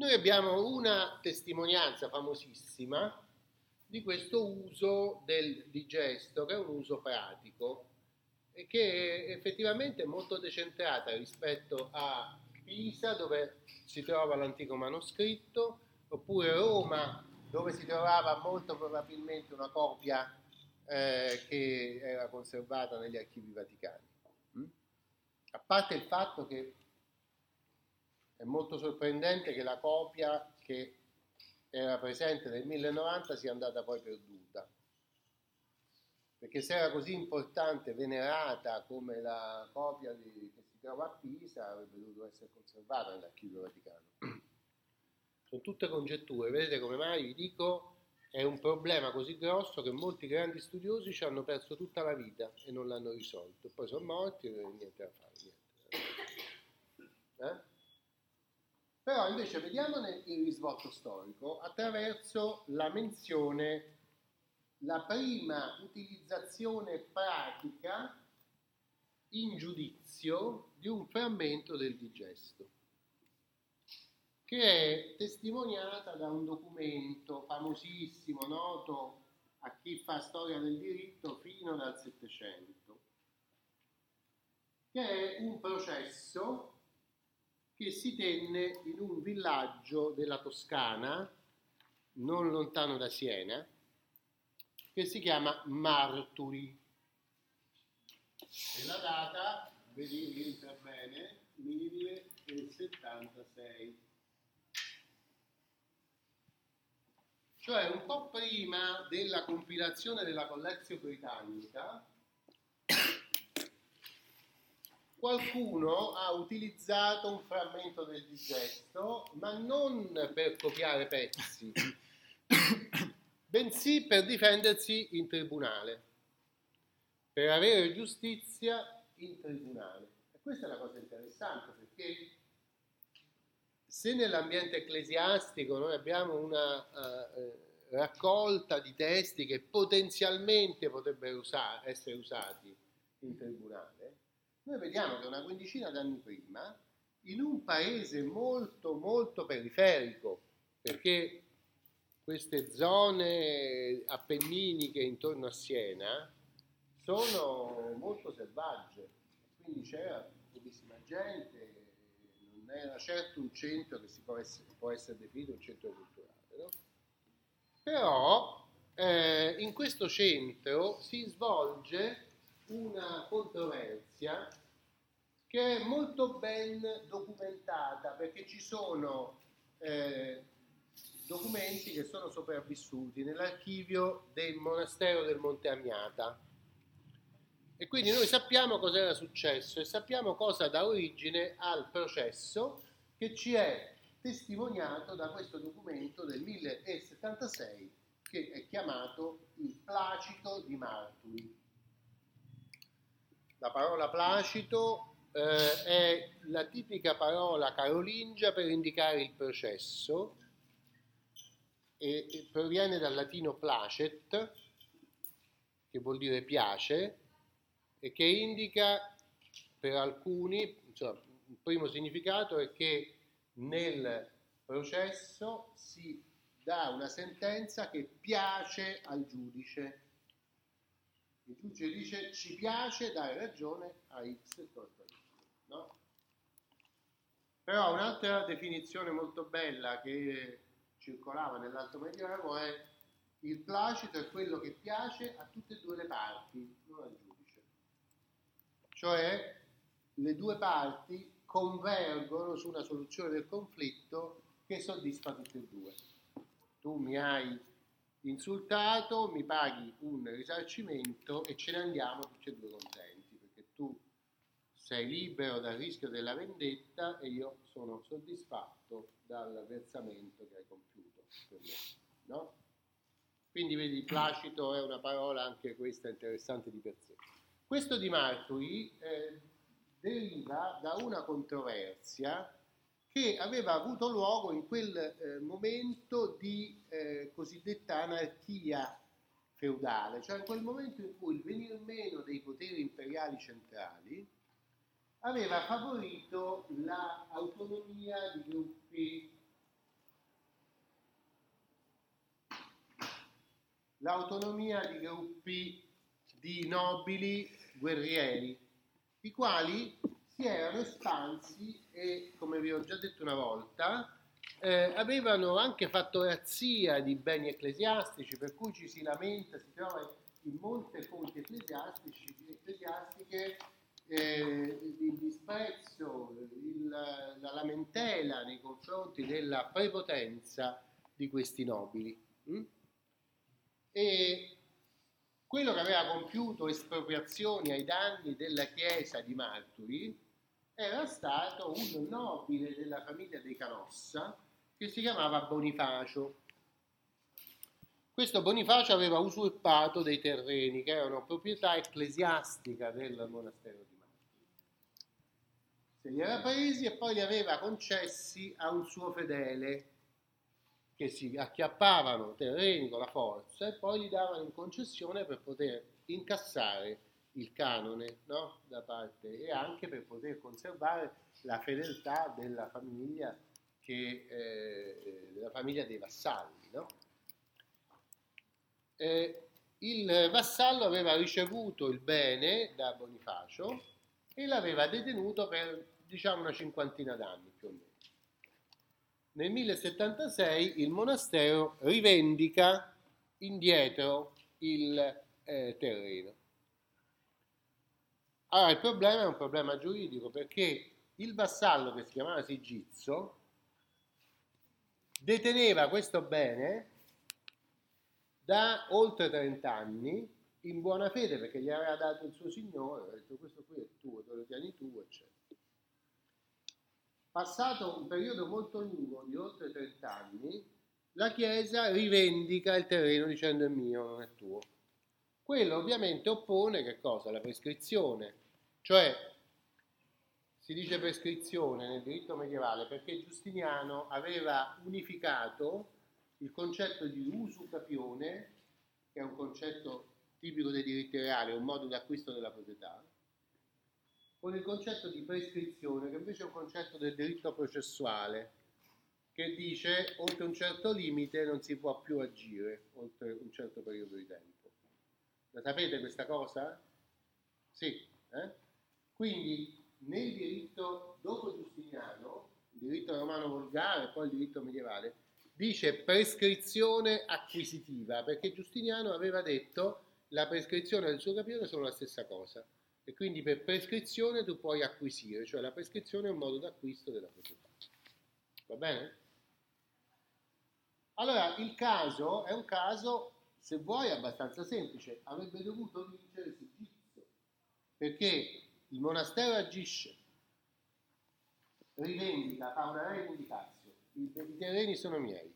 Noi abbiamo una testimonianza famosissima di questo uso del digesto, che è un uso pratico e che effettivamente è molto decentrata rispetto a Pisa, dove si trova l'antico manoscritto, oppure Roma, dove si trovava molto probabilmente una copia eh, che era conservata negli archivi vaticani. Mm? A parte il fatto che è molto sorprendente che la copia che era presente nel 1090 sia andata poi perduta. Perché se era così importante, venerata come la copia di, che si trova a Pisa, avrebbe dovuto essere conservata nell'archivio vaticano. Sono tutte congetture, vedete come mai vi dico è un problema così grosso che molti grandi studiosi ci hanno perso tutta la vita e non l'hanno risolto. Poi sono morti e niente da fare. Niente. Eh? Però invece vediamo il risvolto storico attraverso la menzione, la prima utilizzazione pratica in giudizio di un frammento del digesto, che è testimoniata da un documento famosissimo, noto a chi fa storia del diritto fino dal Settecento, che è un processo che si tenne in un villaggio della Toscana, non lontano da Siena, che si chiama Marturi. E la data, vedete per bene, 1076. Cioè un po' prima della compilazione della Collezione Britannica, qualcuno ha utilizzato un frammento del digesto, ma non per copiare pezzi, bensì per difendersi in tribunale, per avere giustizia in tribunale. E questa è la cosa interessante perché se nell'ambiente ecclesiastico noi abbiamo una uh, raccolta di testi che potenzialmente potrebbero usare, essere usati in tribunale, noi vediamo che una quindicina d'anni prima, in un paese molto molto periferico, perché queste zone appenniniche intorno a Siena sono molto selvagge, quindi c'era pochissima gente, non era certo un centro che si può essere, può essere definito un centro culturale. No? Però eh, in questo centro si svolge una controversia che è molto ben documentata perché ci sono eh, documenti che sono sopravvissuti nell'archivio del monastero del Monte Amiata. E quindi noi sappiamo cosa era successo e sappiamo cosa dà origine al processo che ci è testimoniato da questo documento del 1076 che è chiamato il Placito di Marturi. La parola placito eh, è la tipica parola carolingia per indicare il processo e, e proviene dal latino placet, che vuol dire piace, e che indica per alcuni, insomma, il primo significato è che nel processo si dà una sentenza che piace al giudice. Il giudice dice ci piace dare ragione a X e torto a Y. No? Però un'altra definizione molto bella che circolava nell'Alto Medioevo è il placito è quello che piace a tutte e due le parti, non al giudice. Cioè le due parti convergono su una soluzione del conflitto che soddisfa tutte e due. Tu mi hai insultato, mi paghi un risarcimento e ce ne andiamo tutti e due contenti, sei libero dal rischio della vendetta e io sono soddisfatto dal versamento che hai compiuto per me. No? Quindi vedi, placito è una parola anche questa interessante di per sé. Questo di Marturi eh, deriva da una controversia che aveva avuto luogo in quel eh, momento di eh, cosiddetta anarchia feudale, cioè in quel momento in cui il venir meno dei poteri imperiali centrali aveva favorito l'autonomia la di gruppi, l'autonomia di gruppi di nobili guerrieri, i quali si erano espansi e, come vi ho già detto una volta, eh, avevano anche fatto razzia di beni ecclesiastici, per cui ci si lamenta, si trova in molte fonti ecclesiastiche eh, il disprezzo, il, la lamentela nei confronti della prepotenza di questi nobili. Mm? E quello che aveva compiuto espropriazioni ai danni della Chiesa di Marturi era stato un nobile della famiglia dei Canossa che si chiamava Bonifacio. Questo Bonifacio aveva usurpato dei terreni che erano proprietà ecclesiastica del monastero di Marturi. Se li aveva presi e poi li aveva concessi a un suo fedele che si acchiappavano terreni con la forza e poi li davano in concessione per poter incassare il canone no? da parte e anche per poter conservare la fedeltà della famiglia, che, eh, della famiglia dei vassalli. No? Eh, il vassallo aveva ricevuto il bene da Bonifacio e l'aveva detenuto per diciamo una cinquantina d'anni più o meno nel 1076 il monastero rivendica indietro il eh, terreno. Allora il problema è un problema giuridico perché il vassallo che si chiamava Sigizzo deteneva questo bene da oltre 30 anni in buona fede perché gli aveva dato il suo signore, ha detto questo qui è tuo, te lo tieni tu, eccetera. Passato un periodo molto lungo di oltre 30 anni, la Chiesa rivendica il terreno dicendo è mio, non è tuo. Quello ovviamente oppone che cosa? La prescrizione, cioè si dice prescrizione nel diritto medievale perché Giustiniano aveva unificato il concetto di usucapione, che è un concetto tipico dei diritti reali, un modo d'acquisto della proprietà, con il concetto di prescrizione, che invece è un concetto del diritto processuale, che dice oltre un certo limite non si può più agire, oltre un certo periodo di tempo. La sapete questa cosa? Sì. Eh? Quindi nel diritto dopo Giustiniano, il diritto romano volgare e poi il diritto medievale, dice prescrizione acquisitiva, perché Giustiniano aveva detto la prescrizione e il suo capitolo sono la stessa cosa e quindi per prescrizione tu puoi acquisire, cioè la prescrizione è un modo d'acquisto della proprietà. Va bene? Allora, il caso è un caso, se vuoi, abbastanza semplice. Avrebbe dovuto vincere Sigizio, perché il monastero agisce, rivendica, fa una rivendicazio, i, terreni sono miei.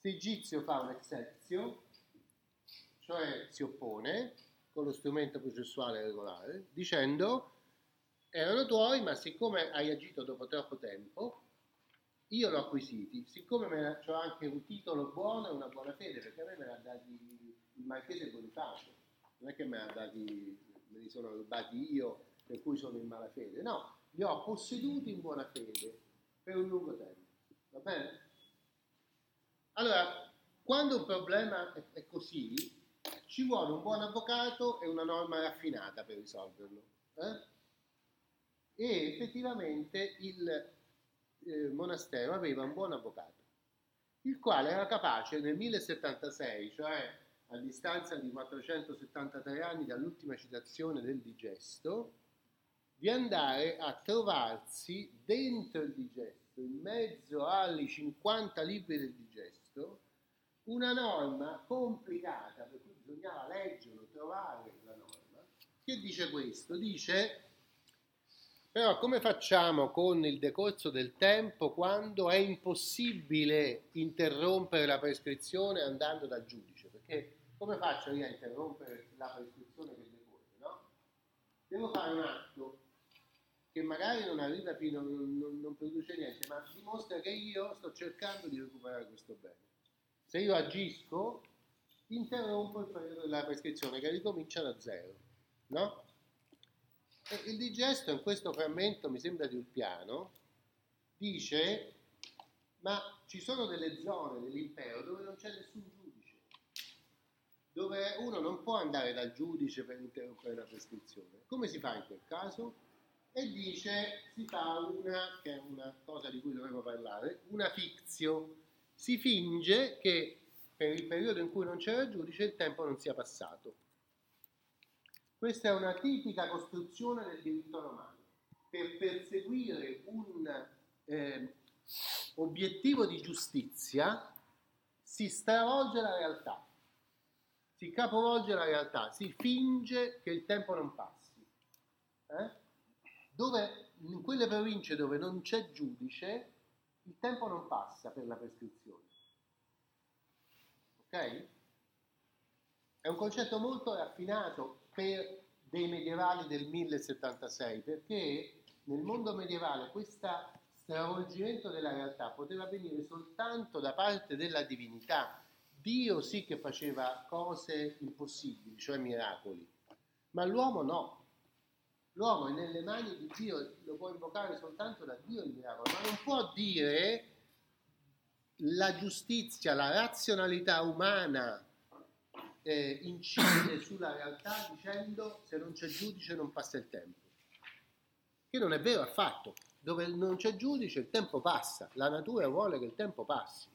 Sigizio fa un exerzio, cioè si oppone, con lo strumento processuale regolare, dicendo erano tuoi, ma siccome hai agito dopo troppo tempo, io l'ho acquisiti, siccome ho anche un titolo buono e una buona fede, perché a me me l'ha dati il marchese Bonifacio, non è che me dati, me li sono rubati io, per cui sono in malafede, no, li ho posseduti in buona fede per un lungo tempo, va bene? Allora, quando un problema è così, ci vuole un buon avvocato e una norma raffinata per risolverlo. Eh? E effettivamente il eh, monastero aveva un buon avvocato, il quale era capace nel 1076, cioè a distanza di 473 anni dall'ultima citazione del digesto, di andare a trovarsi dentro il digesto, in mezzo ai 50 libri del digesto, una norma complicata, per cui bisognava leggerlo, trovare la norma, che dice questo, dice però come facciamo con il decorso del tempo quando è impossibile interrompere la prescrizione andando dal giudice? Perché come faccio io a interrompere la prescrizione che decorre? No? Devo fare un atto che magari non arriva non, non, non produce niente, ma dimostra che io sto cercando di recuperare questo bene. Se io agisco, interrompo della prescrizione che ricomincia da zero, no? E il digesto in questo frammento, mi sembra di un piano, dice ma ci sono delle zone dell'impero dove non c'è nessun giudice. dove uno non può andare dal giudice per interrompere la prescrizione. Come si fa in quel caso? E dice, si fa una, che è una cosa di cui dovevo parlare, una fizio. Si finge che per il periodo in cui non c'era giudice il tempo non sia passato. Questa è una tipica costruzione del diritto romano. Per perseguire un eh, obiettivo di giustizia si stravolge la realtà si capovolge la realtà, si finge che il tempo non passi. Eh? Dove, in quelle province dove non c'è giudice, il tempo non passa per la prescrizione. Ok? È un concetto molto raffinato per dei medievali del 1076, perché nel mondo medievale questo stravolgimento della realtà poteva avvenire soltanto da parte della divinità, Dio sì che faceva cose impossibili, cioè miracoli, ma l'uomo no. L'uomo è nelle mani di Dio, lo può invocare soltanto da Dio il miracolo, ma non può dire la giustizia, la razionalità umana eh, incide sulla realtà dicendo se non c'è giudice non passa il tempo. Che non è vero affatto. Dove non c'è giudice il tempo passa, la natura vuole che il tempo passi,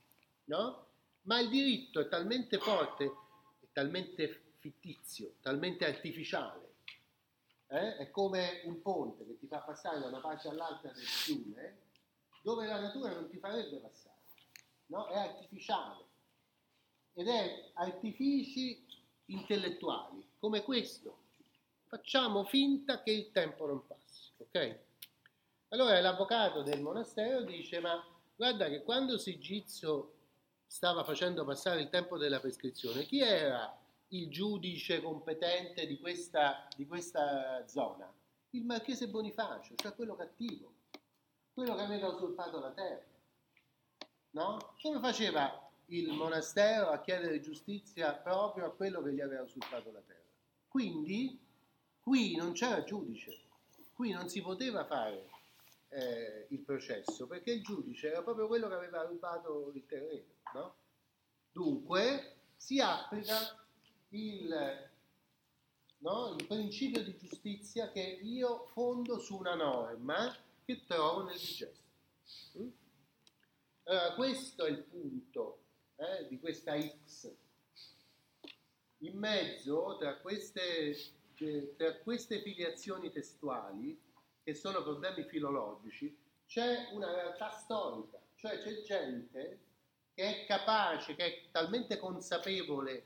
no? ma il diritto è talmente forte, è talmente fittizio, talmente artificiale, eh? è come un ponte che ti fa passare da una parte all'altra del fiume, dove la natura non ti farebbe passare, no? è artificiale ed è artifici intellettuali, come questo. Facciamo finta che il tempo non passi, ok? Allora l'avvocato del monastero dice, ma guarda che quando Sigizio stava facendo passare il tempo della prescrizione, chi era il giudice competente di questa, di questa zona? Il marchese Bonifacio, cioè quello cattivo, quello che aveva usurpato la terra. No? Come faceva il monastero a chiedere giustizia proprio a quello che gli aveva usurpato la terra? Quindi qui non c'era giudice, qui non si poteva fare eh, il processo, perché il giudice era proprio quello che aveva rubato il terreno. No? Dunque si applica il, no, il principio di giustizia che io fondo su una norma che trovo nel digesto. Mm? Allora, questo è il punto eh, di questa X. In mezzo, tra queste, tra queste filiazioni testuali, che sono problemi filologici, c'è una realtà storica, cioè c'è gente che è capace, che è talmente consapevole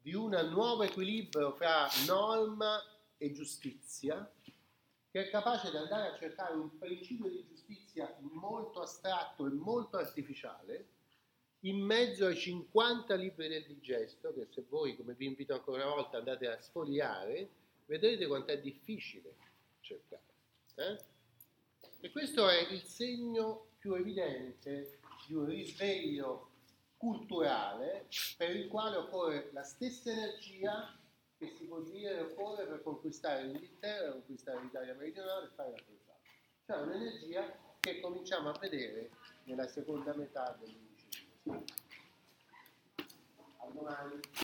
di un nuovo equilibrio fra norma e giustizia, che è capace di andare a cercare un principio di giustizia molto astratto e molto artificiale, in mezzo ai 50 libri del digesto, che se voi, come vi invito ancora una volta, andate a sfogliare, vedrete quanto è difficile cercare. Eh? E questo è il segno più evidente di un risveglio culturale per il quale occorre la stessa energia che si può dire occorre per conquistare l'Inghilterra, conquistare l'Italia meridionale e fare la crociata. Cioè un'energia che cominciamo a vedere nella seconda metà dell'undicesimo secolo. A domani.